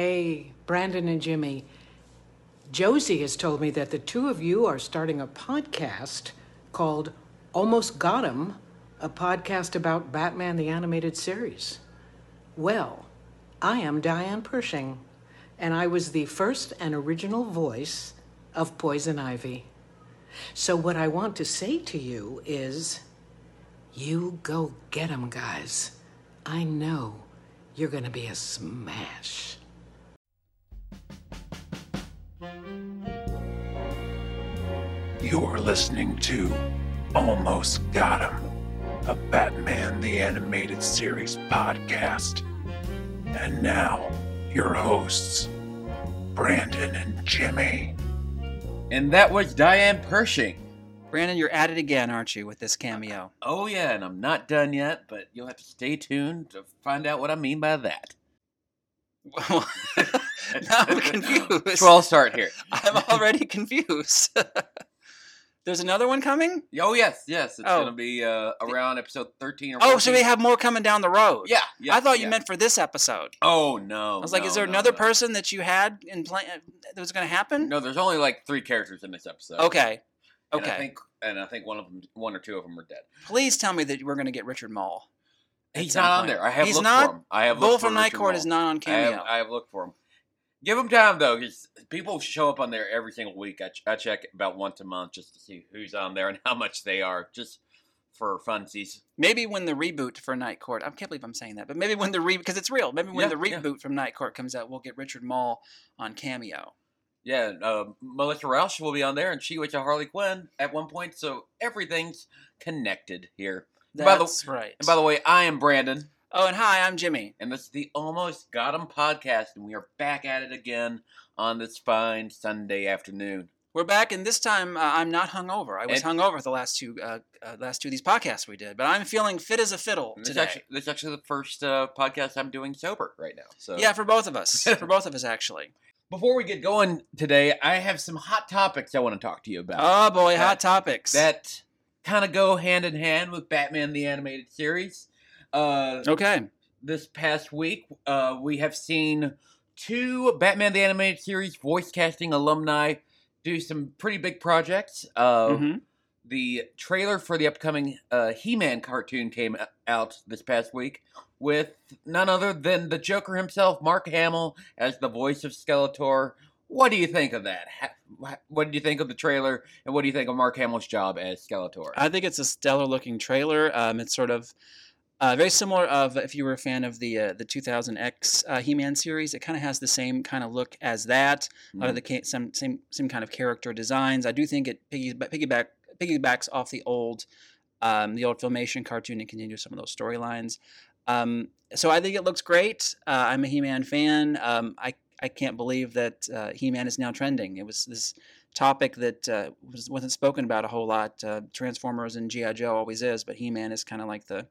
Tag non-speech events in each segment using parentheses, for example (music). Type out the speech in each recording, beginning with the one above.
Hey, Brandon and Jimmy. Josie has told me that the two of you are starting a podcast called Almost Got 'em, a podcast about Batman the Animated Series. Well, I am Diane Pershing, and I was the first and original voice of Poison Ivy. So, what I want to say to you is you go get 'em, guys. I know you're gonna be a smash. You're listening to Almost Got 'em, a Batman the Animated Series podcast. And now, your hosts, Brandon and Jimmy. And that was Diane Pershing. Brandon, you're at it again, aren't you, with this cameo? Oh, yeah, and I'm not done yet, but you'll have to stay tuned to find out what I mean by that. (laughs) now I'm (laughs) confused. So I'll start here. (laughs) I'm already confused. There's another one coming? Oh, yes, yes. It's Oh. going to be uh, around episode 13 or Oh, 14. so we have more coming down the road. Yeah, yeah. I thought you yeah. meant for this episode. Oh, no. I was like, is there no, another no. person that you had in plan that was going to happen? No, there's only like three characters in this episode. Okay. And Okay. I think, and I think one of them, one or two of them are dead. Please tell me that we're going to get Richard Moll. He's some not on point. there. I have He's looked not? for him. I have Bull looked from for Night Richard Court Mall. is not on I cameo. have, I have looked for him. Give them time though, because people show up on there every single week. I, ch- I check about once a month just to see who's on there and how much they are, just for funsies. Maybe when the reboot for Night Court, I can't believe I'm saying that, but maybe when the re because it's real. Maybe when Yeah, the yeah. reboot from Night Court comes out, we'll get Richard Moll on cameo. Yeah, uh, Melissa Rauch will be on there, and she was a Harley Quinn at one point, so everything's connected here. And by the- That's right. And by the way, I am Brandon, oh, and hi, I'm Jimmy. and this is the Almost Got 'em podcast, and we are back at it again on this fine Sunday afternoon. We're back, and this time uh, I'm not hungover. I was And- hungover the last two, uh, uh, last two of these podcasts we did, but I'm feeling fit as a fiddle And This is today. actually, this is actually the first uh, podcast I'm doing sober right now. So Yeah, for both of us. (laughs) for both of us, actually. Before we get going today, I have some hot topics I want to talk to you about. Oh boy, hot topics. that kind of go hand in hand with Batman the Animated Series. Uh, okay. this past week, uh, we have seen two Batman the Animated Series voice casting alumni do some pretty big projects. Uh, Mhm. The trailer for the upcoming uh, He Man cartoon came out this past week with none other than the Joker himself, Mark Hamill, as the voice of Skeletor. What do you think of that? What do you think of the trailer, and what do you think of Mark Hamill's job as Skeletor? I think it's a stellar looking trailer. Um, it's sort of uh, very similar of if you were a fan of the uh, the 2000X uh, He-Man series. It kind of has the same kind of look as that. A lot of the some same same kind of character designs. I do think it piggy, piggyback piggybacks off the old um, the old filmation cartoon and continues some of those storylines. Um, so I think it looks great. Uh, I'm a He-Man fan. Um, I I can't believe that uh, He-Man is now trending. It was this topic that uh, was, wasn't spoken about a whole lot. Uh, Transformers and GI Joe always is, but He-Man is kind of like the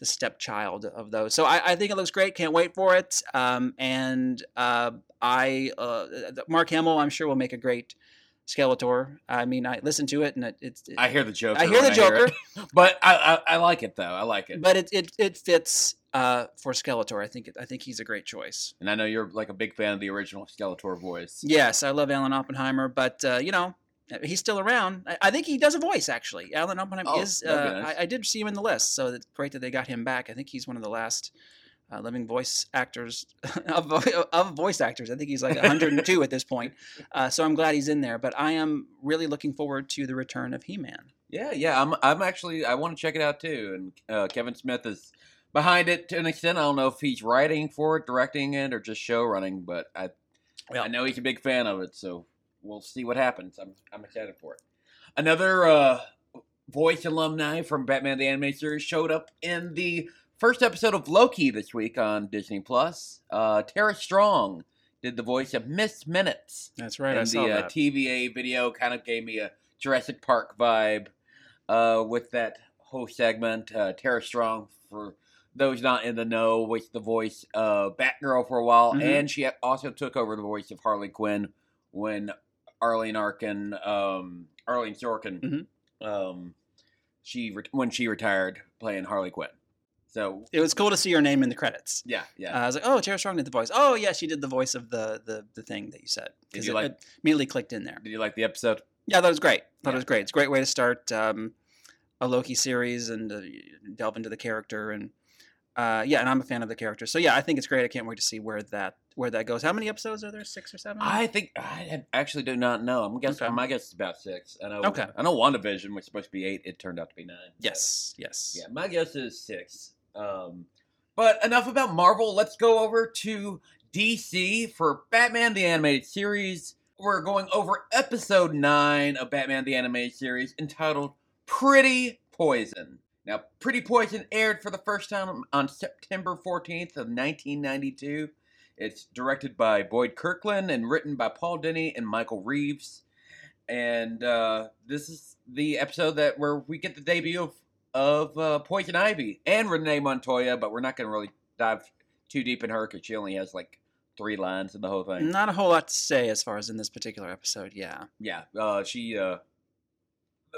the stepchild of those. So I, I think it looks great. Can't wait for it. Um, and uh, I uh, Mark Hamill, I'm sure will make a great Skeletor. I mean, I listen to it and it, it's I hear the Joker. I hear the Joker, it. (laughs) but I, I I like it though. I like it. but it it, it fits uh, for Skeletor. I think it, I think he's a great choice. And I know you're like a big fan of the original Skeletor voice. Yes, I love Alan Oppenheimer, but uh, you know. He's still around. I, I think he does a voice actually. Alan Oppenheimer Oh, is. Uh. I, I did see him in the list, so it's great that they got him back. I think he's one of the last uh, living voice actors (laughs) of, of voice actors. I think he's like 102 at this point. (laughs) Uh, so I'm glad he's in there. But I am really looking forward to the return of He-Man. Yeah, yeah. I'm I'm actually I want to check it out too. And uh, Kevin Smith is behind it to an extent. I don't know if he's writing for it, directing it, or just show running. But I Yeah. I know he's a big fan of it. So we'll see what happens. I'm I'm excited for it. Another uh, voice alumni from Batman the Animated Series showed up in the first episode of Loki this week on Disney Plus. Uh, Tara Strong did the voice of Miss Minutes. That's right. and I saw the uh. TVA video kind of gave me a Jurassic Park vibe uh, with that whole segment. Uh, Tara Strong, for those not in the know, was the voice of Batgirl for a while, Mhm. and she also took over the voice of Harley Quinn when Arlene Arkin, um, Arlene Sorkin, Mhm. um, she re- when she retired playing Harley Quinn. So It was cool to see your name in the credits. yeah, Uh, yeah. I was like, "Oh, Tara Strong did the voice. Oh, yeah, she did the voice of the the, the thing that you said." Did you it, like- it immediately clicked in there. Did you like the episode? Yeah, that was great. That Yeah. was great. It's a great way to start um, a Loki series and uh, delve into the character and uh, yeah, and I'm a fan of the character. So yeah, I think it's great. I can't wait to see where that where that goes. How many episodes are there? Six or seven? I think I actually do not know. I'm guessing. Okay. My guess is about six. I know. Okay. I know WandaVision was supposed to be eight. It turned out to be nine. so- yes, yes. Yeah, my guess is six. Um, but enough about Marvel. Let's go over to DC for Batman the Animated Series. We're going over episode nine of Batman the Animated Series entitled Pretty Poison. Now, Pretty Poison aired for the first time on September 14th of 1992. It's directed by Boyd Kirkland and written by Paul Dini and Michael Reeves. And uh, this is the episode that where we get the debut of of uh, Poison Ivy and Renee Montoya, but we're not going to really dive too deep in her because she only has like three lines in the whole thing. Not a whole lot to say as far as in this particular episode. Yeah. Yeah, uh, she. Uh,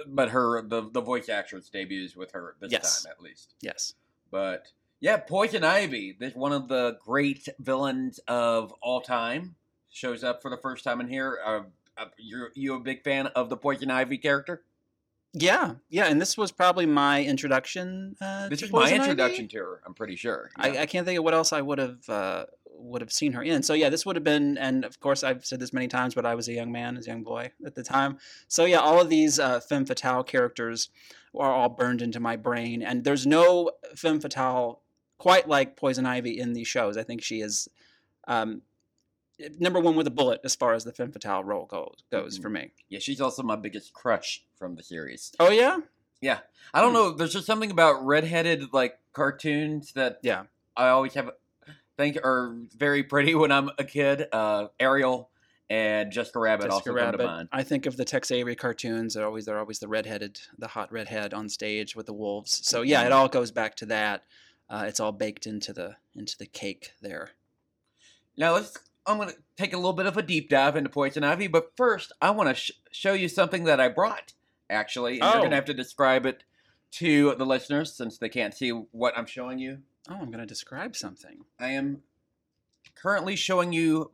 but her the the voice actress debuts with her this Yes. time at least. Yes. But yeah, Poison Ivy, this one of the great villains of all time, shows up for the first time in here. Uh, uh, you're you a big fan of the Poison Ivy character? Yeah. Yeah. And this was probably my introduction. Uh, This to is my introduction to her. I'm pretty sure. Yeah. I, I can't think of what else I would have uh, would have seen her in. So yeah, this would have been, and of course I've said this many times, but I was a young man, as a young boy at the time. So yeah, all of these uh, femme fatale characters are all burned into my brain, and there's no femme fatale quite like Poison Ivy in these shows. I think she is um, number one with a bullet as far as the femme fatale role goes goes Mhm. for me. yeah, she's also my biggest crush from the series. Oh yeah, Yeah, I don't Hmm. know. There's just something about redheaded like cartoons that yeah. I always have think are very pretty when I'm a kid. Uh, Ariel and Jessica Rabbit Jessica also come to mind. I think of the Tex Avery cartoons. They're always they're always the redheaded, the hot redhead on stage with the wolves. So yeah, it all goes back to that. Uh, it's all baked into the into the cake there. Now let's. I'm gonna take a little bit of a deep dive into Poison Ivy, but first I want to sh- show you something that I brought. Actually, and you're Oh. gonna have to describe it to the listeners since they can't see what I'm showing you. Oh, I'm gonna describe something. I am currently showing you.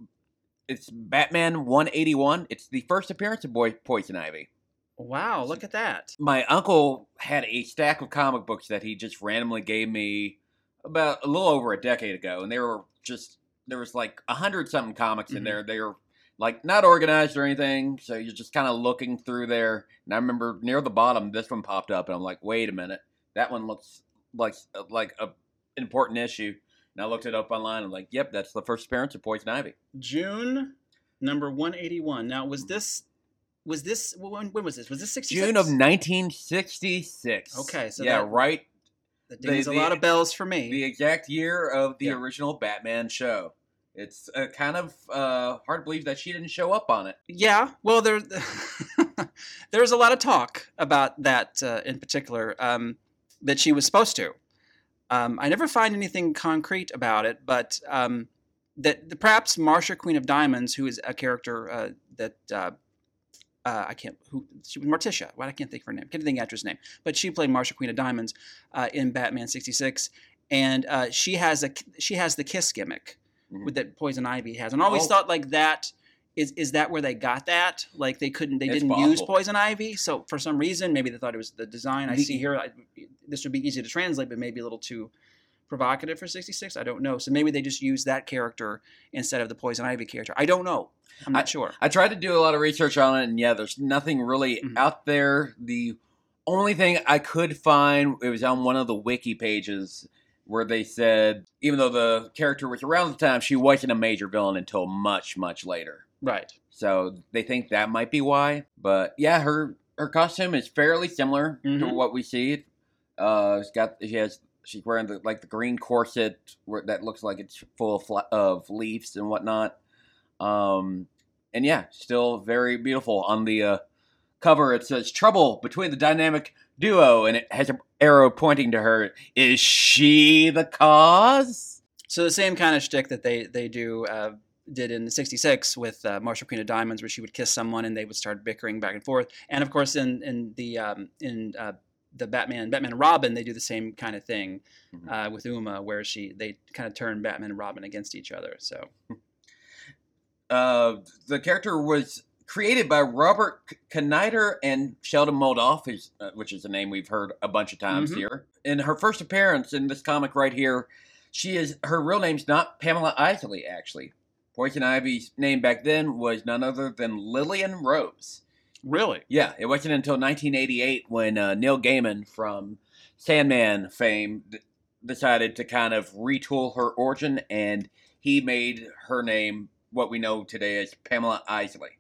It's Batman 181. It's the first appearance of Boy Poison Ivy. Wow, look at that. my uncle had a stack of comic books that he just randomly gave me about a little over a decade ago, and they were just there was like a hundred something comics in Mhm. there. They were like not organized or anything, so you're just kind of looking through there. And I remember near the bottom, this one popped up, and I'm like, wait a minute, that one looks like like a important issue. And I looked it up online. and like, yep, that's the first appearance of Poison Ivy. June number 181. Now, was this was this when, when was this? Was this 66? June of 1966. Okay, so yeah, that- right That dings the- a lot of bells for me. the exact year of the Yeah. original Batman show. It's uh, kind of uh, hard to believe that she didn't show up on it. Yeah, well, there (laughs) there's a lot of talk about that uh, in particular um, that she was supposed to. Um, I never find anything concrete about it, but um, that perhaps Marsha, Queen of Diamonds, who is a character uh, that uh, uh, I can't who she was Morticia. Why I can't think of her name? Can't think of actress name, but she played Marsha, Queen of Diamonds uh, in Batman '66, and uh, she has a she has the kiss gimmick Mhm. with that Poison Ivy has, and I always Oh. thought like that is is that where they got that? Like they couldn't, they It's didn't use. Poison Ivy, so for some reason maybe they thought it was the design. I see here. I, this would be easy to translate, but maybe a little too provocative for '66. I don't know. So maybe they just used that character instead of the Poison Ivy character. I don't know. I'm not sure. I tried to do a lot of research on it, and yeah, there's nothing really Mhm. out there. The only thing I could find it was on one of the wiki pages where they said even though the character was around the time, she wasn't a major villain until much, much later. Right. So they think that might be why. But yeah, her her costume is fairly similar to Mhm. what we see. Uh, it's got she has she's wearing the like the green corset where that looks like it's full of, fla- of leaves and whatnot. Um, and yeah, still very beautiful. On the uh, cover, it says "Trouble between the dynamic duo," and it has an arrow pointing to her. Is she the cause? So the same kind of shtick that they they do uh, did in '66 with uh, Marsha Queen of Diamonds, where she would kiss someone and they would start bickering back and forth, and of course in in the um, in uh, the Batman, Batman and Robin, they do the same kind of thing Mhm. uh, with Uma, where she they kind of turn Batman and Robin against each other. So (laughs) Uh, the character was created by Robert K- Knider and Sheldon Moldoff, uh, which is a name we've heard a bunch of times Mhm. here. In her first appearance in this comic right here, she is her real name's not Pamela Isley. Actually, Poison Ivy's name back then was none other than Lillian Rose. really, Yeah, it wasn't until 1988 when uh, Neil Gaiman from Sandman fame d- decided to kind of retool her origin, and he made her name what we know today as Pamela Isley.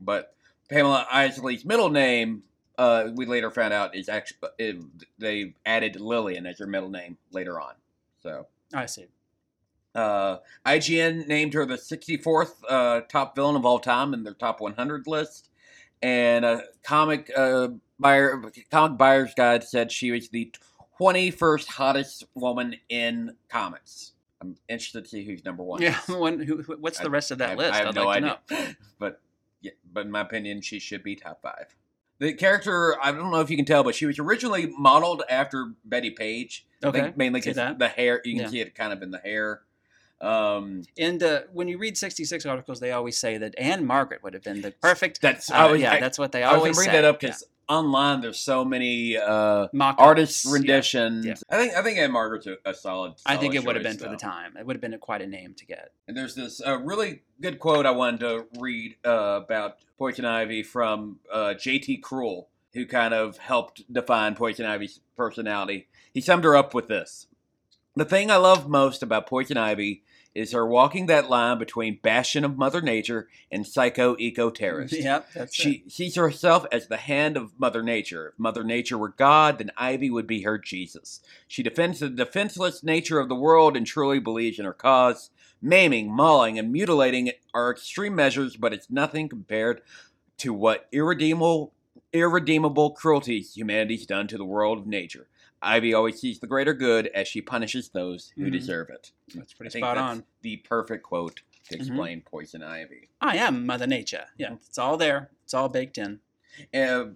But Pamela Isley's middle name, uh, we later found out, is actually it, they added Lillian as her middle name later on. So. I see. Uh, IGN named her the 64th uh, top villain of all time in their top 100 list, and a comic uh, buyer, comic buyer's guide said she was the 21st hottest woman in comics. I'm interested to see who's number one. Yeah, (laughs) who, what's the I- rest of that I, list? I have I'd no like idea, (laughs) but yeah, but in my opinion, she should be top five. The character, I don't know if you can tell, but she was originally modeled after Bettie Page. I Okay, think mainly because the hair. You can Yeah. see it kind of in the hair. Um, And uh, when you read 66 articles, they always say that Ann-Margret would have been the perfect. That's uh, I was, yeah, I, that's what they I was always bring say. that up because online there's so many uh, yeah. Mock artist yeah. renditions. yeah. I think I think Ann-Margret's a, a solid, I think it would have choice, been for the time. It would have been a, quite a name to get. And there's this uh, really good quote I wanted to read uh, about Poison Ivy from uh, J.T. Krul, who kind of helped define Poison Ivy's personality. He summed her up with this: "The thing I love most about Poison Ivy." Is her walking that line between bastion of Mother Nature and psycho eco terrorist? Yep, that's it. She sees herself as the hand of Mother Nature. If Mother Nature were God, then Ivy would be her Jesus. She defends the defenseless nature of the world and truly believes in her cause. Maiming, mauling, and mutilating are extreme measures, but it's nothing compared to what irredeemable, irredeemable cruelties humanity's done to the world of nature. Ivy always sees the greater good as she punishes those who Mhm. deserve it. That's pretty spot that's on. the perfect quote to Mhm. explain Poison Ivy. I am Mother Nature. Yeah, it's all there. It's all baked in. uh,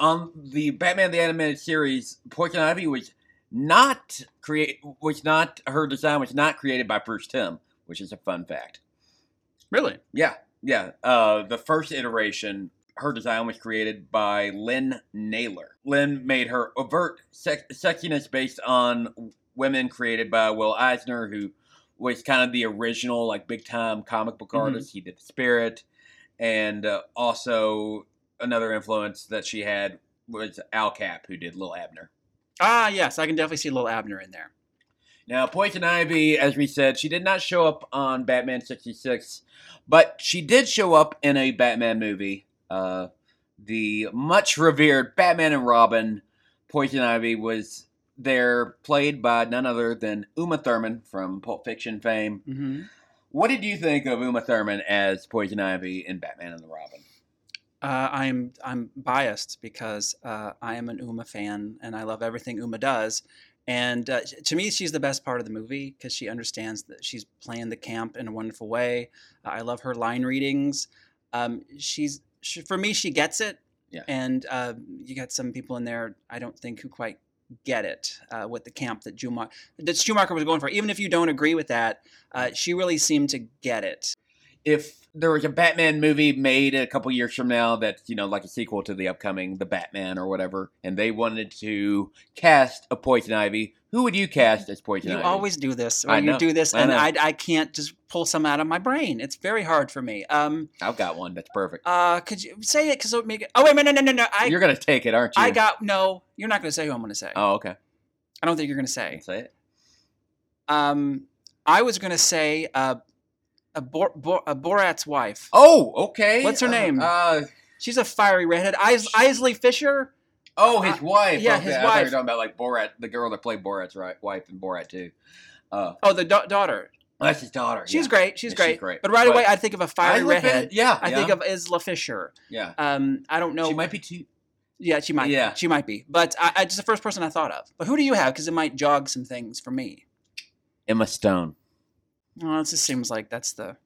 on the Batman the Animated Series, Poison Ivy was not create was not her design was not created by Bruce Timm, which is a fun fact. Really? Yeah, yeah. Uh, the first iteration, her design was created by Lynn Naylor. Lynn made her overt sex- sexiness based on women created by Will Eisner, who was kind of the original, like big time comic book Mhm. artist. He did the Spirit, and uh, also another influence that she had was Al Capp, who did Lil Abner. Ah, yes, I can definitely see Little Abner in there. Now, Poison Ivy, as we said, she did not show up on Batman 66, but she did show up in a Batman movie. Uh, the much revered Batman and Robin. Poison Ivy was there, played by none other than Uma Thurman from Pulp Fiction fame. hmm What did you think of Uma Thurman as Poison Ivy in Batman and the Robin? Uh, I'm I'm biased because uh, I am an Uma fan and I love everything Uma does. And uh, to me, she's the best part of the movie because she understands that she's playing the camp in a wonderful way. Uh, I love her line readings. Um, she's she, for me, she gets it. Yeah. And uh, you got some people in there I don't think who quite get it uh, with the camp that Schumacher, that Schumacher was going for. Even if you don't agree with that, uh, she really seemed to get it. if there was a Batman movie made a couple years from now that's you know like a sequel to the upcoming The Batman or whatever, and they wanted to cast a Poison Ivy, who would you cast as Poison You Ivy? You always do this, or I you do this, I and know. I, I can't just pull some out of my brain. It's very hard for me. Um, I've got one that's perfect. uh, could you say it? Because it would make it. Oh wait, no, no, no, no, no. I, you're gonna take it, aren't you? I got no. You're not going to say who I'm going to say. Oh, okay. I don't think you're going to say. Say it. Um, I was going to say uh, a, Bor- Bor- a Borat's wife. Oh, okay. What's her Uh, name? Uh, She's a fiery redhead. Is- Isla Fisher. oh, his Uh, wife. yeah, okay. his I thought you were wife. talking about like Borat, the girl that played Borat's right, wife in Borat too. Uh, Oh, the da- daughter. that's his daughter. She's yeah. great. She's Yeah, great. she's great. But right But away, I think of a fiery Isla redhead. Yeah, I yeah, think of Isla Fisher. yeah. Um, I don't know. She might be too. Yeah, she might. Yeah. She might be. But I, I, it's the first person I thought of. But who do you have? Because it might jog some things for me. Emma Stone. Well, it just seems like that's the,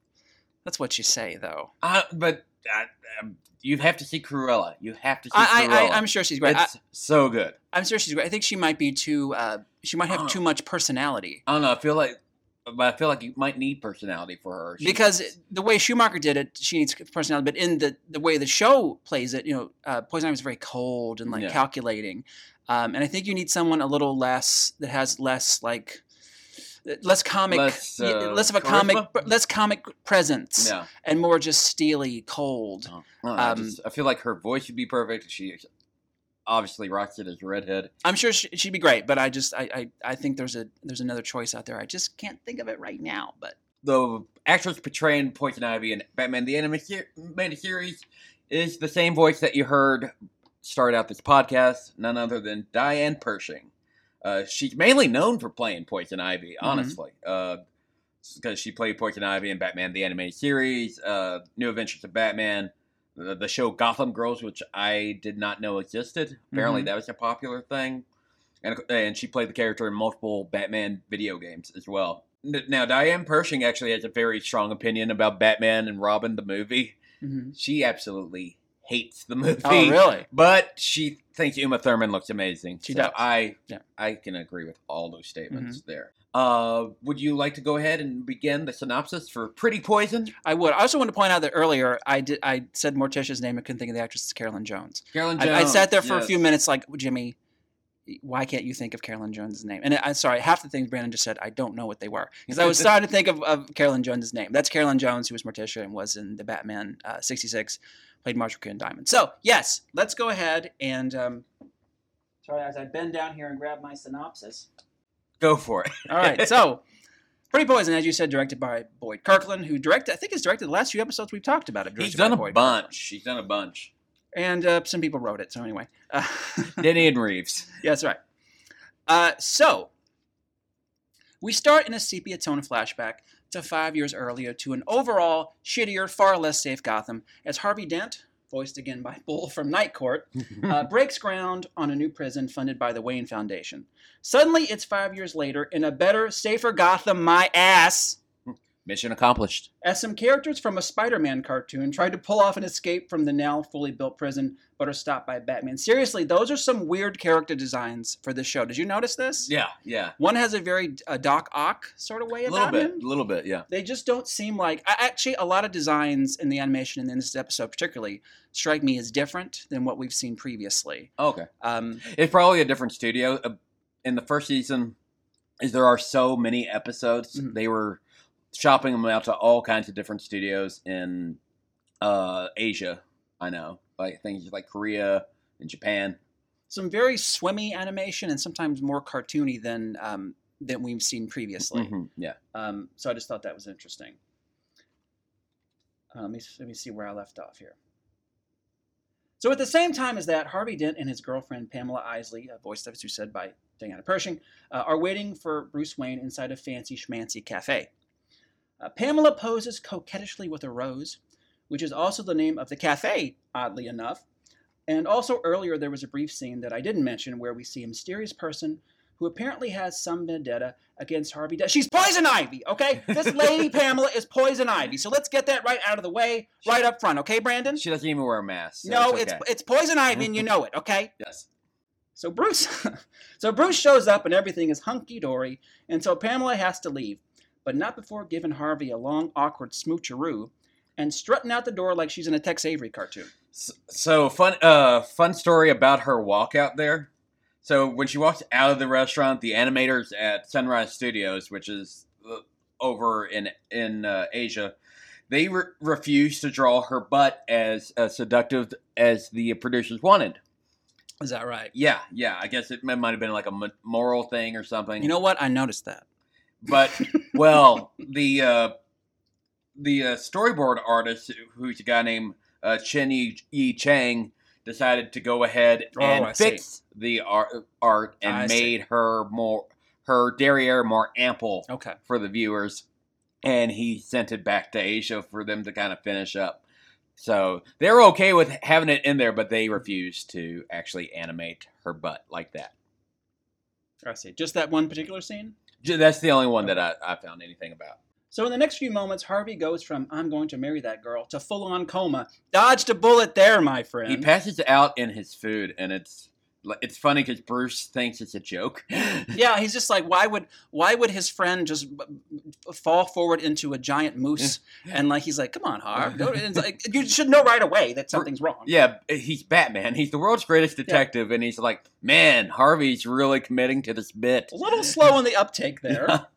that's what you say though. Uh, but I, um, you have to see Cruella. You have to see I, Cruella. I, I, I'm sure she's great. I, so good. I'm sure she's great. I think she might be too. Uh, she might have Oh. too much personality I don't know. I feel like, but I feel like you might need personality for her. She's- because the way Schumacher did it, she needs personality. But in the the way the show plays it, you know, uh, Poison Ivy is very cold and like Yeah. calculating, um, and I think you need someone a little less that has less like less comic, Less, uh, less of a comic, less comic presence, yeah. and more just steely, cold. Oh, I, don't I Um, just- I feel like her voice would be perfect. She obviously rocks it as a redhead. I'm sure she, she'd be great, but I just I, I I think there's a there's another choice out there. I just can't think of it right now. But The actress portraying Poison Ivy in Batman the Animated Series is the same voice that you heard start out this podcast, none other than Diane Pershing. Uh, she's mainly known for playing Poison Ivy, Mhm. honestly, because she played Poison Ivy in Batman the Animated Series, uh, New Adventures of Batman, the, the show Gotham Girls, which I did not know existed. Apparently, Mhm. that was a popular thing, and and she played the character in multiple Batman video games as well. Now, Diane Pershing actually has a very strong opinion about Batman and Robin the movie. Mhm. She absolutely hates the movie. oh really? But she thinks Uma Thurman looks amazing. She So does. I Yeah. I can agree with all those statements Mm-hmm. there. Uh, would you like to go ahead and begin the synopsis for Pretty Poison? I would. I also want to point out that earlier I did I said Morticia's name. I couldn't think of the actress. It's Carolyn Jones. Carolyn I, Jones. I sat there for a few minutes, like Jimmy. Why can't you think of Carolyn Jones' name? And I'm sorry, half the things Brandon just said, I don't know what they were (laughs) because I was starting to think of, of Carolyn Jones' name. That's Carolyn Jones, who was Morticia and was in the Batman uh, '66, played Marshall Ken Diamond. So yes, let's go ahead and. Um, sorry, as I bend down here and grab my synopsis. Go for it. All right, so (laughs) Pretty Poison, as you said, directed by Boyd Kirkland, who directed, I think, has directed the last few episodes we've talked about it. He's done a Boyd bunch. He's done a bunch. And uh, some people wrote it. So anyway, (laughs) uh, and Reeves. yeah, that's right. Uh, so we start in a sepia tone flashback to five years earlier to an overall shittier, far less safe Gotham as Harvey Dent, voiced again by Bull from Night Court, (laughs) uh, breaks ground on a new prison funded by the Wayne Foundation. Suddenly, it's five years later in a better, safer Gotham, my ass, Mission accomplished. as some characters from a Spider Man cartoon tried to pull off an escape from the now fully built prison, but are stopped by Batman. Seriously, those are some weird character designs for this show. Did you notice this? Yeah, yeah. One has a very uh, Doc Ock sort of way A little about bit. him. A little bit, yeah. They just don't seem like. Actually, a lot of designs in the animation and in this episode, particularly, strike me as different than what we've seen previously. Okay. Um, It's probably a different studio. Uh, In the first season, is there are so many episodes, Mhm. they were shopping them out to all kinds of different studios in uh, Asia. I know, like things like Korea and Japan. some very swimmy animation and sometimes more cartoony than um, than we've seen previously. Mhm, Yeah. Um, so I just thought that was interesting. Uh, let, me, let me see where I left off here. So at the same time as that, Harvey Dent and his girlfriend Pamela Isley, uh, voiced as you said by Diane Pershing, uh, are waiting for Bruce Wayne inside a fancy schmancy cafe. Uh, Pamela poses coquettishly with a rose, which is also the name of the cafe, oddly enough. And also earlier there was a brief scene that I didn't mention where we see a mysterious person who apparently has some vendetta against Harvey Dent. She's Poison Ivy, okay? This (laughs) lady Pamela is Poison Ivy. So let's get that right out of the way, right up front, okay, Brandon? She doesn't even wear a mask. so no, it's, it's okay. it's Poison Ivy, and you know it, okay? (laughs) yes. So Bruce, (laughs) so Bruce shows up and everything is hunky dory, and so Pamela has to leave, but not before giving Harvey a long, awkward smoocheroo, and strutting out the door like she's in a Tex Avery cartoon. So, so fun, uh, fun story about her walk out there. So when she walked out of the restaurant, the animators at Sunrise Studios, which is uh, over in in uh, Asia, they re- refused to draw her butt as uh, seductive as the producers wanted. Is that right? Yeah, yeah. I guess it might have been like a moral thing or something. You know what? I noticed that. But well, the uh, the uh, storyboard artist, who's a guy named uh, Chen Yi, Yi Chang, decided to go ahead Oh, and see. fix the art, art and I see. made her more her derriere more ample Okay. for the viewers, and he sent it back to Asia for them to kind of finish up. So they're okay with having it in there, but they refused to actually animate her butt like that. I see. Just that one particular scene? That's the only one that I, I found anything about. So in the next few moments, Harvey goes from "I'm going to marry that girl" to full-on coma. Dodged a bullet there, my friend. He passes out in his food, and it's it's funny because Bruce thinks it's a joke. (laughs) yeah, he's just like, why would why would his friend just fall forward into a giant moose? Mm. and like he's like, come on, Harv, go to-" (laughs) it's like, you should know right away that something's wrong. Yeah, he's Batman. He's the world's greatest detective, and he's like, man, Harvey's really committing to this bit. A little slow on the uptake (laughs) there.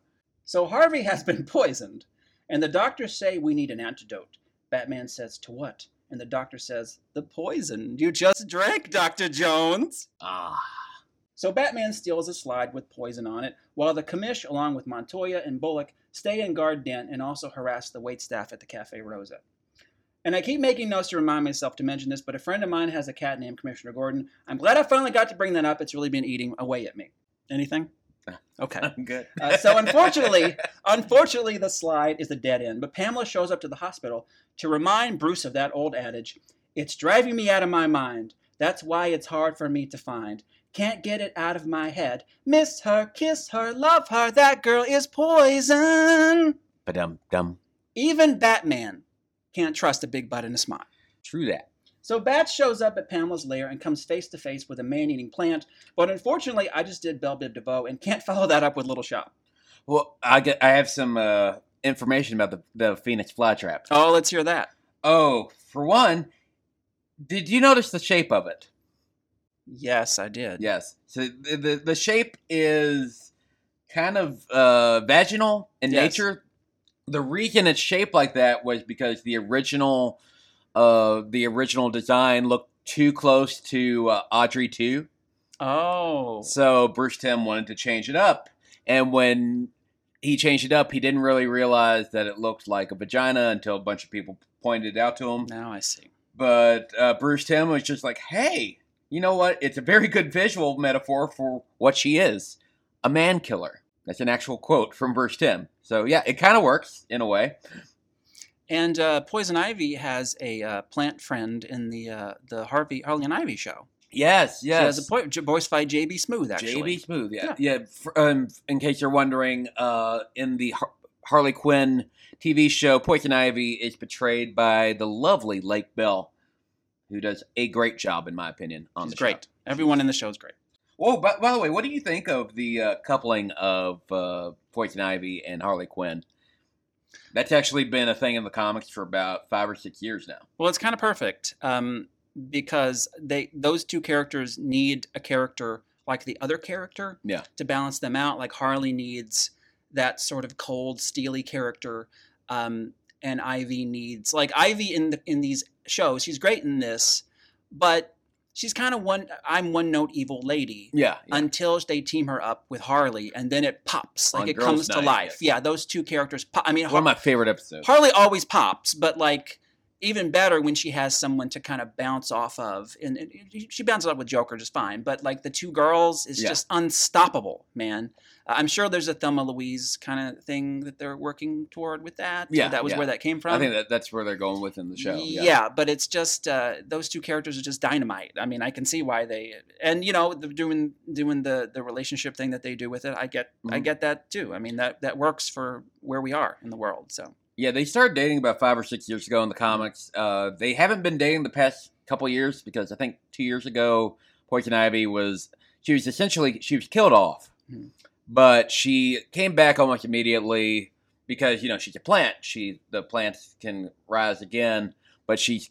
So Harvey has been poisoned, and the doctors say we need an antidote. Batman says, to what? And the doctor says, the poison you just drank, Dr. Jones. Ah, So Batman steals a slide with poison on it, while the commish, along with Montoya and Bullock, stay and guard Dent and also harass the waitstaff at the Cafe Rosa. And I keep making notes to remind myself to mention this, but a friend of mine has a cat named Commissioner Gordon. I'm glad I finally got to bring that up. It's really been eating away at me. Anything? Okay. (laughs) I'm good. Uh, so unfortunately, unfortunately, the slide is a dead end. But Pamela shows up to the hospital to remind Bruce of that old adage: "It's driving me out of my mind. That's why it's hard for me to find. Can't get it out of my head. Miss her, kiss her, love her. That girl is poison." But um, dum. Even Batman can't trust a big butt and a smile. True that. So Bat shows up at Pamela's lair and comes face to face with a man-eating plant. But unfortunately, I just did Belle Biv DeVoe and can't (laughs) follow that up with Little Shop. Well, I get. I have some uh, information about the the Venus flytrap. Oh, let's hear that. Oh, for one, did you notice the shape of it? Yes, I did. Yes. So the the, the shape is kind of uh, vaginal in Yes. nature. The reason it's shaped like that was because the original uh, the original design looked too close to uh, Audrey two. Oh. So Bruce Timm wanted to change it up, and when he changed it up, he didn't really realize that it looked like a vagina until a bunch of people pointed it out to him. Now I see. But uh, Bruce Timm was just like, "Hey, you know what? It's a very good visual metaphor for what she is, a man killer." That's an actual quote from Bruce Timm. So yeah, it kind of works in a way. And uh, Poison Ivy has a uh, plant friend in the uh, the Harvey Harley and Ivy show. Yes, yes. She has a po- j- voiced by JB Smoove, actually. JB Smoove, yeah, yeah. for, um, in case you're wondering, uh, in the Har- Harley Quinn TV show, Poison Ivy is portrayed by the lovely Lake Bell, who does a great job, in my opinion, on She's the show. great. Everyone in the show is great. Whoa! By, by the way, what do you think of the uh, coupling of uh, Poison Ivy and Harley Quinn? That's actually been a thing in the comics for about five or six years now. Well, it's kind of perfect um, because they those two characters need a character like the other character Yeah. to balance them out. Like Harley needs that sort of cold, steely character, um, and Ivy needs like Ivy in the in these shows. She's great in this, but she's kind of one. I'm one note evil lady. Yeah, yeah. Until they team her up with Harley, and then it pops, like On it Girls' comes to life. yes. Yeah, those two characters. Pop. I mean, one of my favorite episodes. Harley always pops, but like even better when she has someone to kind of bounce off of. And, and she bounces off with Joker just fine, but like the two girls is Yeah. just unstoppable, man. Uh, I'm sure there's a Thelma Louise kind of thing that they're working toward with that. Yeah, that was yeah. where that came from. I think that that's where they're going with in the show. Yeah. Yeah, but it's just uh, those two characters are just dynamite. I mean, I can see why they and you know they're doing doing the the relationship thing that they do with it. I get I Mhm. get that too. I mean that that works for where we are in the world. So Yeah, they started dating about five or six years ago in the comics. Uh, they haven't been dating the past couple years because I think two years ago, Poison Ivy was she was essentially she was killed off, Mhm. but she came back almost immediately because you know she's a plant. She the plants can rise again, but she's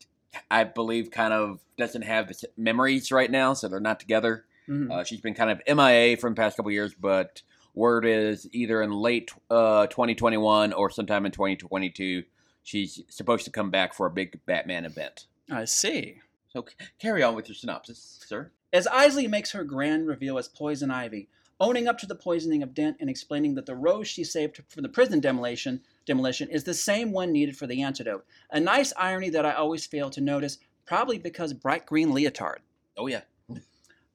I believe kind of doesn't have the memories right now, so they're not together. mhm. Uh, she's been kind of MIA for the past couple years, but word is either in late uh, 2021 or sometime in 2022, she's supposed to come back for a big Batman event. I see. So c- carry on with your synopsis, sir. As Isley makes her grand reveal as Poison Ivy, owning up to the poisoning of Dent and explaining that the rose she saved from the prison demolition demolition is the same one needed for the antidote. A nice irony that I always fail to notice, probably because bright green leotard. Oh yeah,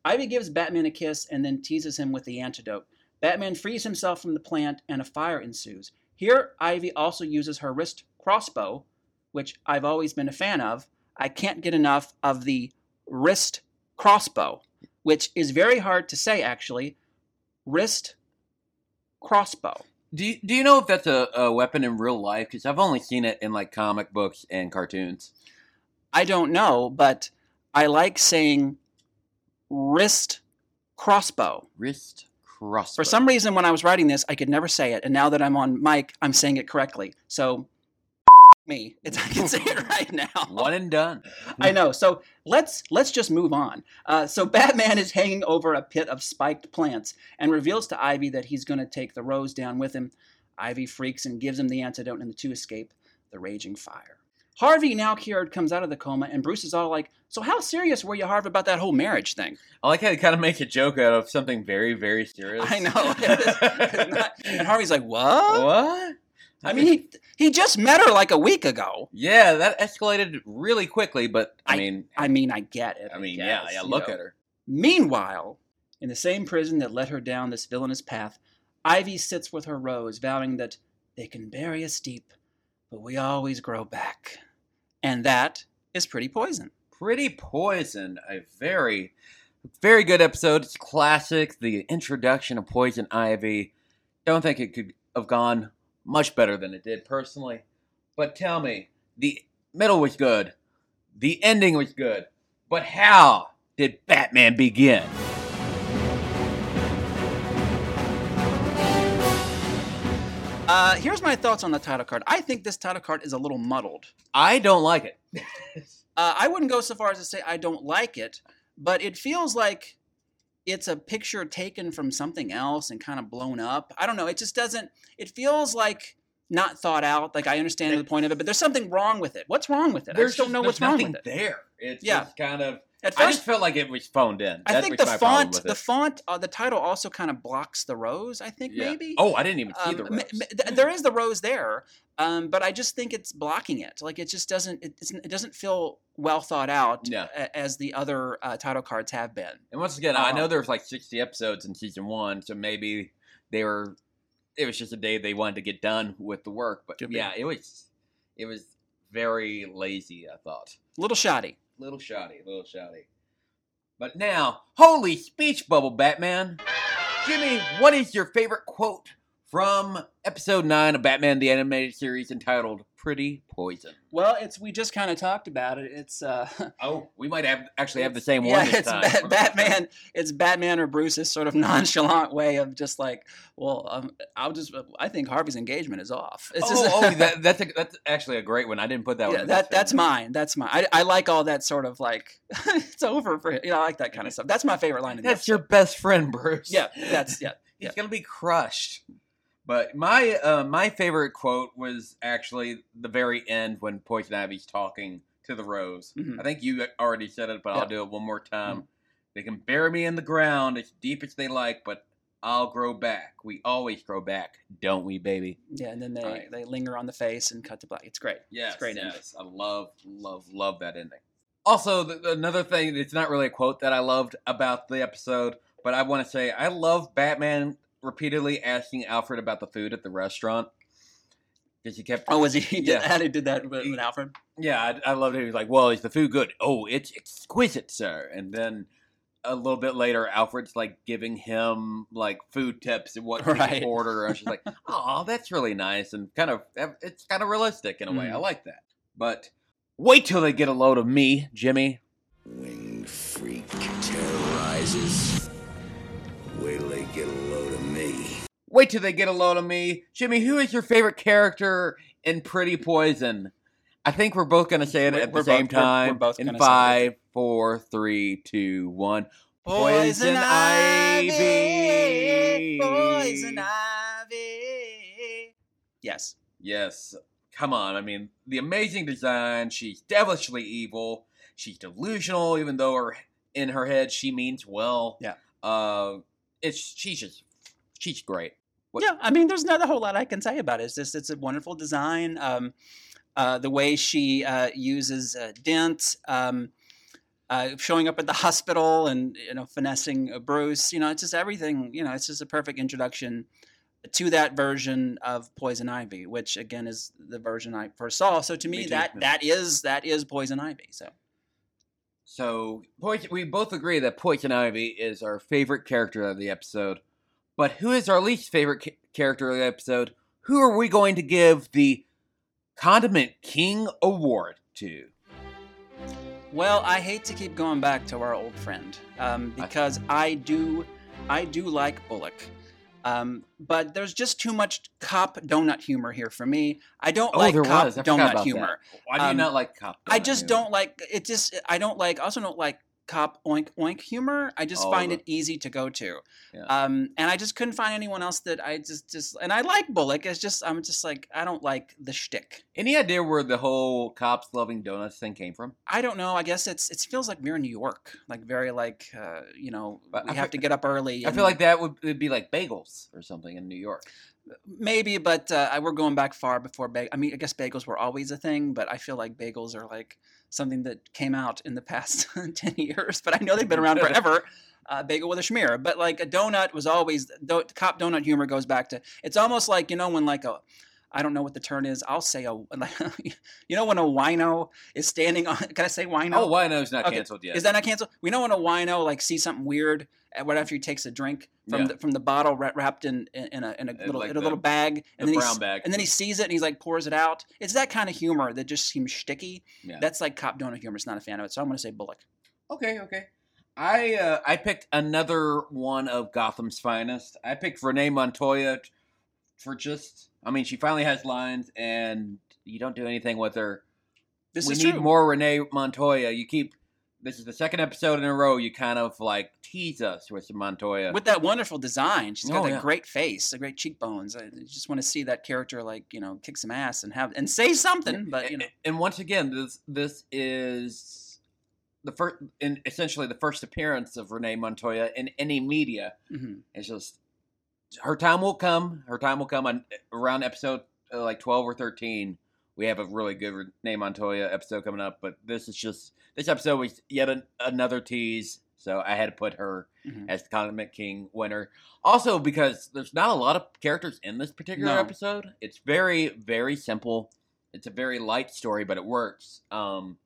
Ivy gives Batman a kiss and then teases him with the antidote. Batman frees himself from the plant and a fire ensues. Here, Ivy also uses her wrist crossbow, which I've always been a fan of. I can't get enough of the wrist crossbow, which is very hard to say actually. Wrist crossbow. Do you, do you know if that's a, a weapon in real life? Because I've only seen it in like comic books and cartoons. I don't know, but I like saying wrist crossbow. Wrist crossbow. For some reason, when I was writing this, I could never say it, and now that I'm on mic, I'm saying it correctly. So, (laughs) me, it's, I can say it right now. (laughs) one and done. (laughs) I know. So let's let's just move on. Uh, so Batman is hanging over a pit of spiked plants and reveals to Ivy that he's going to take the rose down with him. Ivy freaks and gives him the antidote, and the two escape the raging fire. Harvey, now cured, comes out of the coma, and Bruce is all like, "So how serious were you, Harvey, about that whole marriage thing?" I like how they kind of make a joke out of something very, very serious. I know. (laughs) and Harvey's like, "What?" what? I mean, he he just met her like a week ago. yeah, that escalated really quickly, but I, mean, I mean, I get it. I mean, yeah, guess, yeah. you Look know. at her. Meanwhile, in the same prison that led her down this villainous path, Ivy sits with her rose, vowing that they can bury us deep, but we always grow back. And that is pretty poison. Pretty Poison, a very, very good episode. It's classic. The introduction of Poison Ivy. Don't think it could have gone much better than it did personally. But tell me, the middle was good, the ending was good, but how did Batman begin? Uh, here's my thoughts on the title card. I think this title card is a little muddled. I don't like it. (laughs) Uh, I wouldn't go so far as to say I don't like it, but it feels like it's a picture taken from something else and kind of blown up. I don't know. It just doesn't. It feels like not thought out. Like I understand the point of it, but there's something wrong with it. What's wrong with it? I just don't know what's wrong with it. there. It's Yeah. just kind of. At I just felt like it was phoned in. I That think the font, the font, uh, the title also kind of blocks the rose. I think Yeah. maybe. Oh, I didn't even see Um, the rose. m- th- there is the rose there, um, but I just think it's blocking it. Like it just doesn't. It, it doesn't feel well thought out Yeah. a- as the other uh, title cards have been. And once again, I know Uh, there's like 60 episodes in season one, so maybe they were. It was just a day they wanted to get done with the work, but Could be. yeah, it was. It was very lazy. I thought A little shoddy. Little shoddy, little shoddy. But now, holy speech bubble, Batman! Jimmy, what is your favorite quote from episode nine of Batman the Animated Series entitled "Pretty Poison"? Well, it's we just kind of talked about it. It's uh, (laughs) Oh, we might have actually have the same yeah, one this it's time. Ba- Batman. It's Batman or Bruce's sort of (laughs) nonchalant way of just like, well, um, I'll just. I think Harvey's engagement is off. It's oh, just, oh, (laughs) that, that's a, that's actually a great one. I didn't put that yeah, one. that that's mine. That's mine. I, I like all that sort of like it's over for. You know, I like that kind of stuff. That's my favorite line. Of the That's your best friend, Bruce. Yeah, that's yeah. He's yeah. gonna be crushed. But my uh, my favorite quote was actually the very end when Poison Ivy's talking to the rose. Mhm. I think you already said it, but Yeah. I'll do it one more time. They can bury me in the ground as deep as they like, but I'll grow back. We always grow back, don't we, baby? Yeah, and then they, Right. they linger on the face and cut to black. It's great. Yes, it's great ending. yes. I love, love, love that ending. Also, th- another thing, it's not really a quote that I loved about the episode, but I want to say I love Batman repeatedly asking Alfred about the food at the restaurant. Because he kept. Oh, was he? (laughs) He (laughs) did, Yeah. that? did that with, with Alfred. Yeah, I, I loved it. He was like, "Well, is the food good?" Oh, it's exquisite, sir. And then a little bit later, Alfred's like giving him like food tips and what (laughs) Right. to order. And she's like, "Oh, that's really nice and kind of it's kind of realistic in a way. Mm. I like that." But wait till they get a load of me, Jimmy. Winged freak terrorizes. Wait till they get a load of me. Wait till they get a load of me, Jimmy. Who is your favorite character in Pretty Poison? I think we're both gonna say it We're- at the same both- we're- we're time. both in gonna say it. five, four, three, two, one. Poison Ivy. Poison Ivy. Yes. Yes. Come on. I mean, the amazing design. She's devilishly evil. She's delusional, even though her in her head she means well. Yeah. Uh, it's she's just she's great. What- Yeah, I mean, there's not a whole lot I can say about it. It's just it's a wonderful design. Um, uh, the way she uh, uses uh, dent, um, uh, showing up at the (laughs) hospital, and you know, finessing uh, Bruce. You know, it's just everything. You know, it's just a perfect introduction to that version of Poison Ivy, which again is the version I first saw. So to me, Me that that is that is Poison Ivy. So So we both agree that Poison Ivy is our favorite character of the episode. But who is our least favorite ca- character of the episode. Who are we going to give the Condiment King Award to? Well, I hate to keep going back to our old friend um, because I do, I do like Bullock, um, but there's just too much cop donut humor here for me. I don't Oh, like cop donut humor. that. Why do you Um, not like cop? I just humor? don't like it. Just I don't like. I also don't like cop oink oink humor. I just Oh, find it easy to go to. Yeah. Um, and I just couldn't find anyone else that I just just and I like Bullock. It's just I'm just like I don't like the shtick. Any idea where the whole cops loving donuts thing came from? I don't know. I guess it's it feels like we're in New York, like very like uh, you know But we I have fe- to get up early. I feel like that would it'd be like bagels or something in New York. Maybe, but uh, I- we're going back far before. Ba- I mean, I guess bagels were always a thing, but I feel like bagels are like something that came out in the past (laughs) ten years. But I know they've been around (laughs) forever. Uh, bagel with a schmear, but like a donut was always do- cop donut humor goes back to. It's almost like you know when like a. I don't know what the term is. I'll say a, (laughs) you know, when a wino is standing on. (laughs) Can I say wino? Oh, Wino's not Okay. canceled yet. Is that not canceled? We know when a wino like sees something weird uh, right after he takes a drink from Yeah. the, from the bottle wrapped in in in a, in a Uh, little like in a the- little bag, the and then he brown s- bag. and then he sees it and he's like pours it out. It's that kind of humor that just seems sticky. Yeah. That's like cop donut humor. It's not a fan of it, so I'm gonna say Bullock. Okay, okay. I uh, I picked another one of Gotham's finest. I picked Renee Montoya t- for just. I mean, she finally has lines, and you don't do anything with her. This we is need true. more Renee Montoya. You keep. This is the second episode in a row. You kind of like tease us with some Montoya. with that wonderful design. She's got Oh, that yeah. great face, the great cheekbones. I just want to see that character like you know kick some ass and have and say something. But you know, and, once again, this this is the first, in essentially the first appearance of Renee Montoya in any media. mhm. It's just her time will come. Her time will come on around episode uh, like twelve or thirteen. We have a really good Renee Montoya episode coming up, but this is just this episode was yet an, another tease. So I had to put her Mhm. as the Condiment King winner. Also because there's not a lot of characters in this particular No. episode. It's very very simple. It's a very light story, but it works. Um,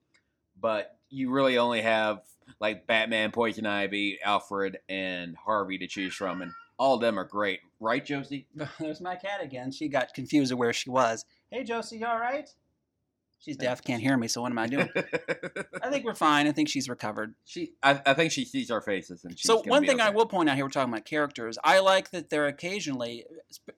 but you really only have like Batman, Poison Ivy, Alfred, and Harvey to choose from, and all of them are great, right, Josie? (laughs) There's my cat again. She got confused of where she was. Hey, Josie, you all right? She's deaf, (laughs) can't hear me. So what am I doing? I think we're fine. I think she's recovered. (laughs) she, I, I think she sees our faces, and she's so one thing I will point out here, we're talking about characters. I like that they're occasionally,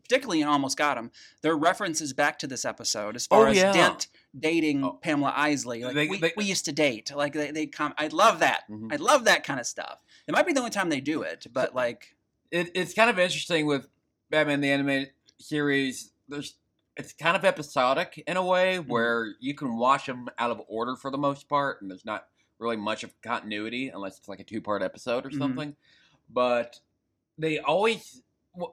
particularly in Almost Got Him, there are references back to this episode as far Oh, as yeah. Dent dating Oh. Pamela Isley. Like They- we, they- we used to date. Like they, they come. I love that. Mhm. I love that kind of stuff. It might be the only time they do it, but like it, it's kind of interesting with Batman the animated series. There's it's kind of episodic in a way Mm-hmm. where you can watch them out of order for the most part, and there's not really much of continuity unless it's like a two part episode or Mhm. something. But they always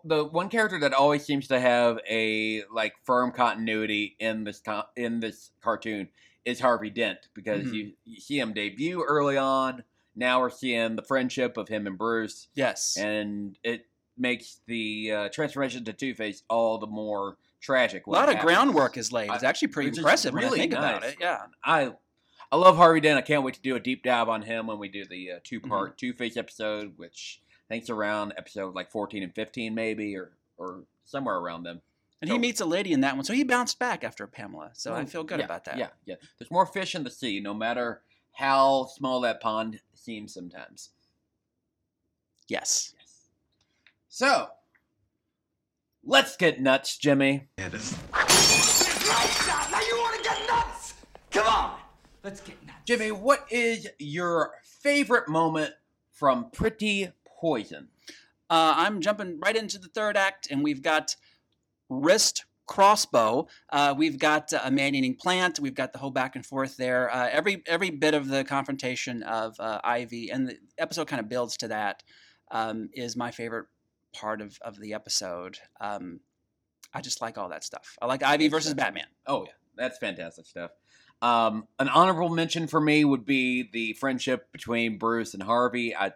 the one character that always seems to have a like firm continuity in this in this cartoon is Harvey Dent because Mhm. you you see him debut early on. Now we're seeing the friendship of him and Bruce yes, and it makes the uh, transformation to Two Face all the more tragic. a lot of happens. groundwork is laid. It's I- actually pretty impressive when I really think about it. Yeah. I I love Harvey Dent. I can't wait to do a deep dive on him when we do the uh, two part Mm-hmm. Two Face episode, which I think's around episode like fourteen and fifteen, maybe, or or somewhere around them. And he meets a lady in that one, so he bounced back after Pamela. So I Oh, feel good yeah, about that. Yeah, yeah. There's more fish in the sea, no matter how small that pond seems sometimes. Yes. Yes. So, let's get nuts, Jimmy. It is. Now you want to get nuts? Come on, let's get nuts. Jimmy, what is your favorite moment from Pretty Poison? Uh, I'm jumping right into the third act, and we've got wrist crossbow. Uh, we've got uh, a man-eating plant. We've got the whole back and forth there. Uh, every every bit of the confrontation of uh, Ivy, and the episode kind of builds to that, um, is my favorite part of of the episode. Um, I just like all that stuff. I like Ivy versus Batman. Oh yeah, that's fantastic stuff. Um, an honorable mention for me would be the friendship between Bruce and Harvey. I,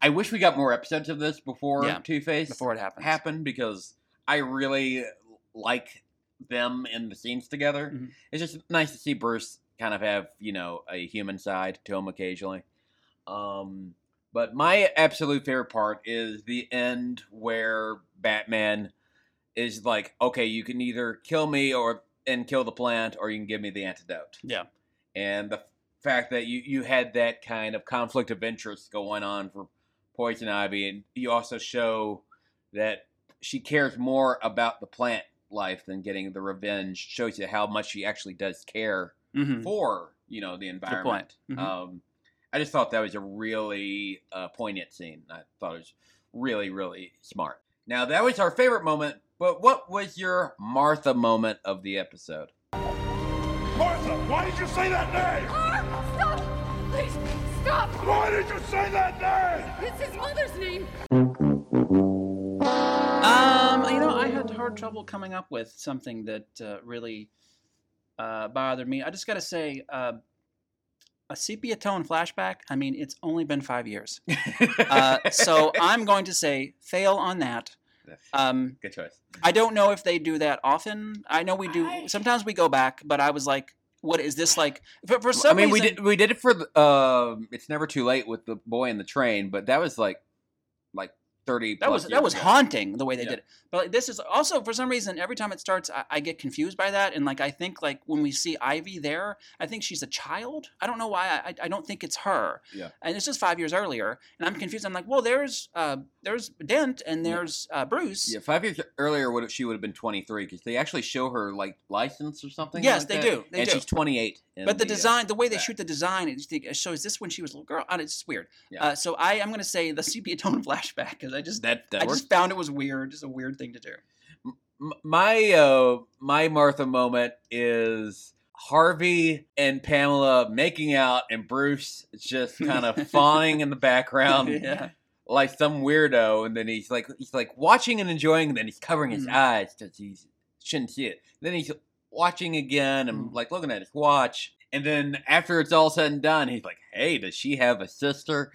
I wish we got more episodes of this before Yeah, Two Face Before it happens. happened because I really like them in the scenes together. Mhm. It's just nice to see Bruce kind of have you know a human side to him occasionally. Um, but my absolute favorite part is the end where Batman is like, okay, you can either kill me or and kill the plant, or you can give me the antidote. Yeah. And the fact that you you had that kind of conflict of interest going on for Poison Ivy, and you also show that she cares more about the plant life than getting the revenge. Shows you how much she actually does care hmm for you know the environment. Mhm. Um, I just thought that was a really uh, poignant scene. I thought it was really really smart. Now that was our favorite moment, but what was your Martha moment of the episode? Martha, why did you say that name? Ah, Stop! Please, stop! Why did you say that name? It's his mother's name. Hard trouble coming up with something that uh, really uh, bothered me. I just got to say, uh, a sepia tone flashback. I mean, it's only been five years, uh, so (laughs) I'm going to say fail on that. Um, Good choice. I don't know if they do that often. I know we do. Sometimes we go back, but I was like, "What is this like?" For, for some I mean, we did we did it for the. Um, it's never too late with the boy in the train, but that was like thirty. That was that was ago. haunting the way they Yeah. did it. But like, this is also for some reason every time it starts, I, I get confused by that, and like I think like when we see Ivy there, I think she's a child. I don't know why. I I don't think it's her. Yeah. And it's just five years earlier, and I'm confused. I'm like, well, there's uh there's Dent and there's uh, Bruce. Yeah, five years earlier, would she would have been twenty three because they actually show her like license or something. Yes, like they that, do, they and do. she's twenty eight. But the design, the way they back. shoot the design, it just- it shows this when she was a little girl. And it's weird. Yeah. Uh, so I, I'm going to say the sepia tone flashback because I just that that I works. just found it was weird. Just a weird thing to do. M- my uh my Martha moment is Harvey and Pamela making out and Bruce just kind of (laughs) fawning in the background yeah. Like some weirdo and then he's like he's like watching and enjoying and then he's covering his Mhm. eyes because he shouldn't see it. Then he's watching again and Mhm. like looking at his watch and then after it's all said and done he's like, "Hey, does she have a sister?"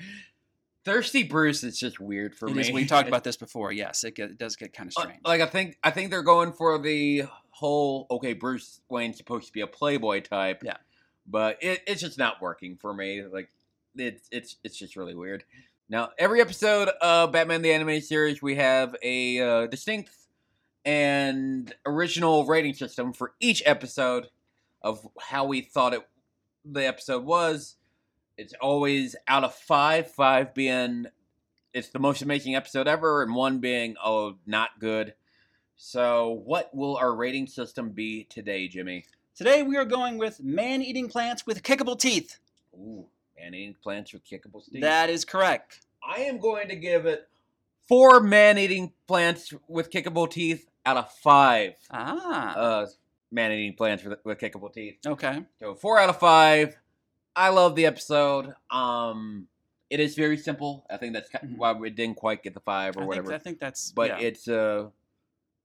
Thirsty Bruce is just weird for It me. is- we talked (laughs) about this before. Yes, it, get, it does get kind of Uh, strange. Like I think I think they're going for the whole okay, Bruce Wayne's supposed to be a playboy type. Yeah. But it, it's just not working for me. Like it's it's it's just really weird. Now, every episode of Batman the Animated Series, we have a uh, distinct and original rating system for each episode of how we thought it the episode was. It's always out of five, five being it's the most amazing episode ever, and one being oh not good. So, what will our rating system be today, Jimmy? Today we are going with man-eating plants with kickable teeth. Ooh, man eating plants with kickable teeth. That is correct. I am going to give it four man eating plants with kickable teeth out of five. Ah. Uh, man eating plants with, with kickable teeth. okay. So four out of five. I love the episode. Um, it is very simple. I think that's Mhm. why we didn't quite get the five or I think, whatever. I think that's. but yeah. it's uh,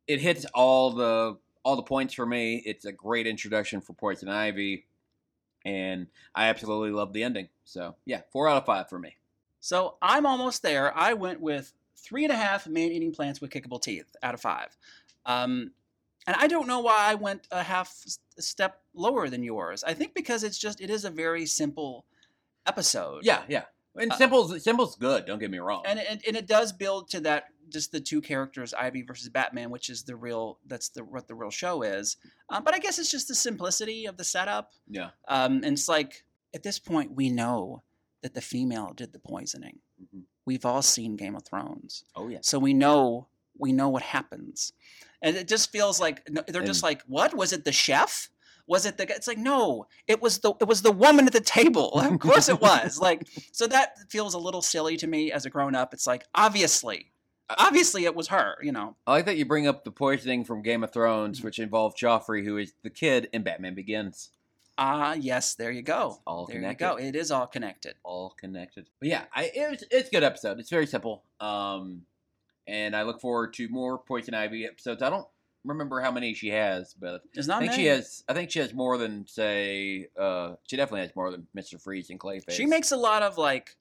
it hits all the all the points for me. It's a great introduction for Poison Ivy, and I absolutely love the ending. So yeah, four out of five for me. So I'm almost there. I went with three and a half man-eating plants with kickable teeth out of five. Um, and I don't know why I went a half step lower than yours. I think because it's just it is a very simple episode. Yeah, yeah. And Uh, simple's simple's good. Don't get me wrong. and it, and it does build to that just the two characters Ivy versus Batman, which is the real that's the what the real show is. Um, but I guess it's just the simplicity of the setup. yeah. Um, and it's like at this point we know that the female did the poisoning. Mhm. We've all seen Game of Thrones, Oh yeah. so we know we know what happens, and it just feels like they're just like, what was it? The chef? Was it the? guy? It's like no, it was the it was the woman at the table. (laughs) of course it was. Like so that feels a little silly to me as a grown up. It's like obviously, obviously it was her. You know. I like that you bring up the poisoning from Game of. Thrones, which involved Joffrey, who is the kid in Batman Begins. Ah, yes, there you go. all there connected. you go. It is all connected. All connected. But yeah, I, it was, it's a good episode. It's very simple. Um, and I look forward to more Poison Ivy episodes. I don't remember how many she has, but There's I not think many. she has. I think she has more than say. Uh, she definitely has more than Mister Freeze and Clayface. She makes a lot of like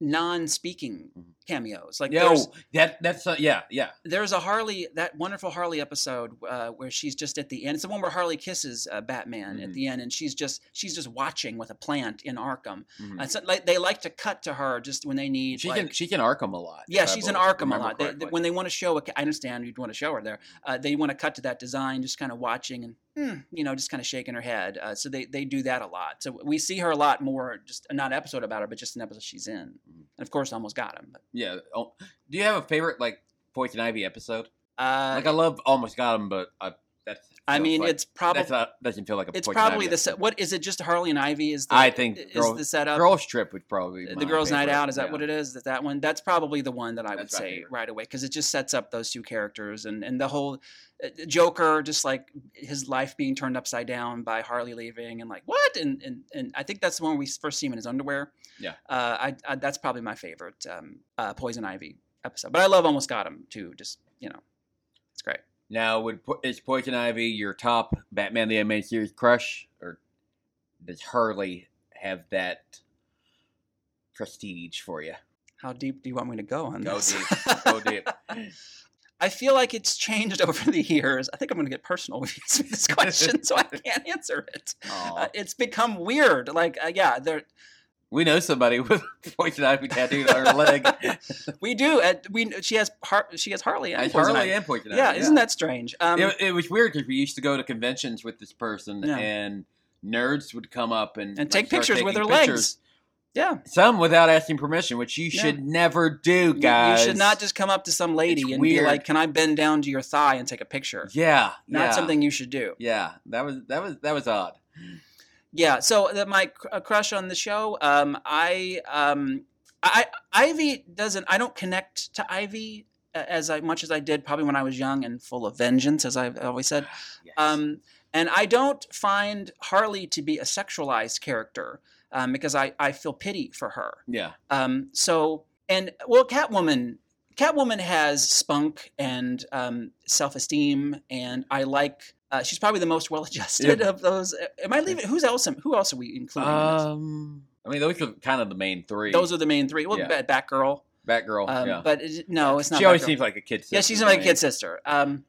non-speaking Mhm. Cameos. Like there's, that that's uh, yeah yeah. there's a Harley, that wonderful Harley episode uh, where she's just at the end. It's the one where Harley kisses uh, Batman at Mhm. the end, and she's just she's just watching with a plant in Arkham. Mhm. And so, like they like to cut to her just when they need. She like, can she can Arkham a lot. yeah, she's in Arkham a lot. They, they- when they want to show, a, I understand you'd want to show her there. Uh, they want to cut to that design, just kind of watching and hmm, you know, just kind of shaking her head. Uh, so they they do that a lot. So we see her a lot more. Just not an episode about her, but just an episode she's in. Mhm. And of course, almost got him. But yeah. Oh, do you have a favorite like Poison Ivy episode? uh, Like I love Almost Got Him, but I, I mean, like, it's probably doesn't feel like a it's probably the set. What is it? Just Harley and Ivy is the I think is Girl- the setup. Girls Trip would probably be the girls' night out is that yeah. what it is? That that one? That's probably the one that I would That's my say favorite. right away because it just sets up those two characters and and the whole uh, Joker, just like his life being turned upside down by Harley leaving and like what? And and and I think that's the one we first see him in his underwear. Yeah. Uh, I, I that's probably my favorite um, uh, Poison Ivy episode. But I love Almost Got Him too. Just you know. Now, would is Poison Ivy your top Batman the Animated Series crush, or does Harley have that prestige for you? How deep do you want me to go on Go this? deep. (laughs) Go deep. I feel like it's changed (laughs) over the years. I think I'm going to get personal with this question, so I (laughs) can't answer it. Uh, it's become weird. Like, uh, yeah, there we know somebody (laughs) with Poison Ivy tattooed on her leg. (laughs) we do. Uh, we she has Har- she has Harley and Poison Harley Ivy. and Poison Ivy. Yeah, isn't that strange? Um, it, it was weird because we used to go to conventions with this person, Yeah. and nerds would come up and and take like, start pictures with their pictures. legs. Yeah, Some without asking permission, which you Yeah. should never do, guys. You should not just come up to some lady It's and be like, "Can I bend down to your thigh and take a picture?" Yeah, Not yeah, something you should do. Yeah, that was that was that was odd. Yeah. So the, my cr- uh, crush on the show, um, I, um, I, Ivy doesn't. I don't connect to Ivy as I, much as I did probably when I was young and full of vengeance, as I've always said. (sighs) Yes. Um, and I don't find Harley to be a sexualized character um, because I, I feel pity for her. yeah, Um, so and well, Catwoman. Catwoman has spunk and um, self-esteem, and I like. Uh, she's probably the most well-adjusted of those. Am I leaving? Who's else? Who else are we including? in this? um, I mean those are kind of the main three. Those are the main three. Well, Yeah. Batgirl, Batgirl. um, yeah, but it, no, it's not. she always Batgirl. seems like a kid. sister. Yeah, she's to like a kid sister. Um,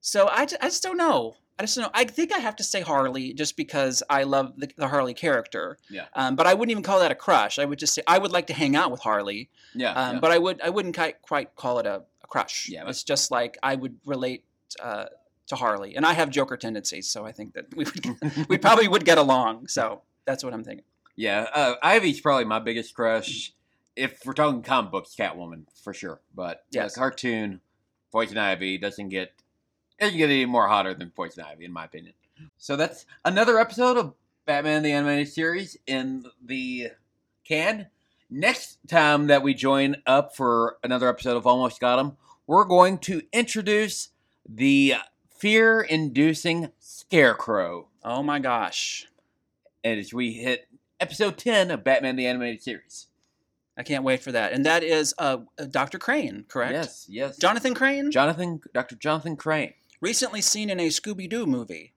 so I, ju- I just don't know. I just don't know. I think I have to say Harley just because I love the, the Harley character. Yeah. Um, but I wouldn't even call that a crush. I would just say I would like to hang out with Harley. Yeah, Um, yeah. But I would I wouldn't quite quite call it a, a crush. Yeah, It's just like I would relate uh, to Harley, and I have Joker tendencies, so I think that we would (laughs) we probably would get along. So that's what I'm thinking. yeah, uh, Ivy's probably my biggest crush. If we're talking comic books, Catwoman for sure. But Yes. the cartoon, Poison Ivy doesn't get doesn't get any more hotter than Poison Ivy, in my opinion. So that's another episode of Batman the Animated Series in the can. Next time that we join up for another episode of Almost Got 'Em, we're going to introduce the fear-inducing Scarecrow. Oh my gosh, And as we hit episode 10 of Batman the Animated Series. I can't wait for that. And that is uh, Dr. Crane, correct? Yes, yes. Jonathan Crane, Jonathan, Dr. Jonathan Crane. recently seen in a Scooby Doo movie.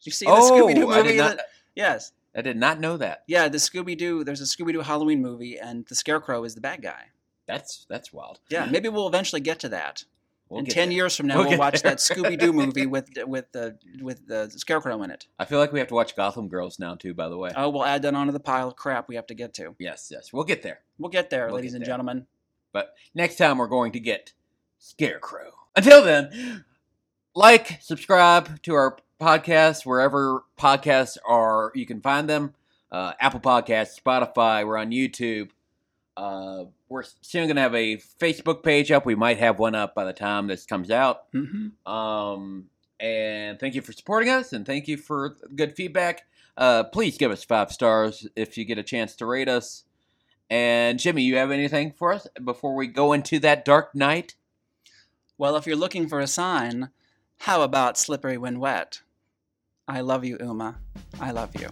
Did you see oh, the Scooby Doo I movie? did, not, that- yes. I did not know that. Yeah, the Scooby Doo. There's a Scooby Doo Halloween movie, and the Scarecrow is the bad guy. That's that's wild. Yeah, maybe we'll eventually get to that. We'll in get ten there. years from now, We'll we'll, watch there. that Scooby Doo (laughs) movie with with the with the Scarecrow in it. I feel like we have to watch Gotham Girls now too. By the way. Oh, we'll add that onto the pile of crap we have to get to. yes, yes. We'll get there. We'll get there, We'll ladies get and there. gentlemen. But next time we're going to get Scarecrow. Until then, like, subscribe to our podcast wherever podcasts are. You can find them. Uh, Apple Podcasts, Spotify. We're on YouTube. Uh, we're soon going to have a Facebook page up. We might have one up by the time this comes out. hmm Um, and thank you for supporting us, and thank you for good feedback. Uh, please give us five stars if you get a chance to rate us. And Jimmy, you have anything for us before we go into that dark night? Well, if you're looking for a sign, how about slippery when wet? I love you, Uma. I love you.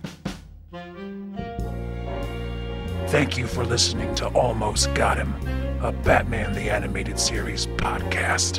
Thank you for listening to Almost Got 'em, a Batman the Animated Series podcast.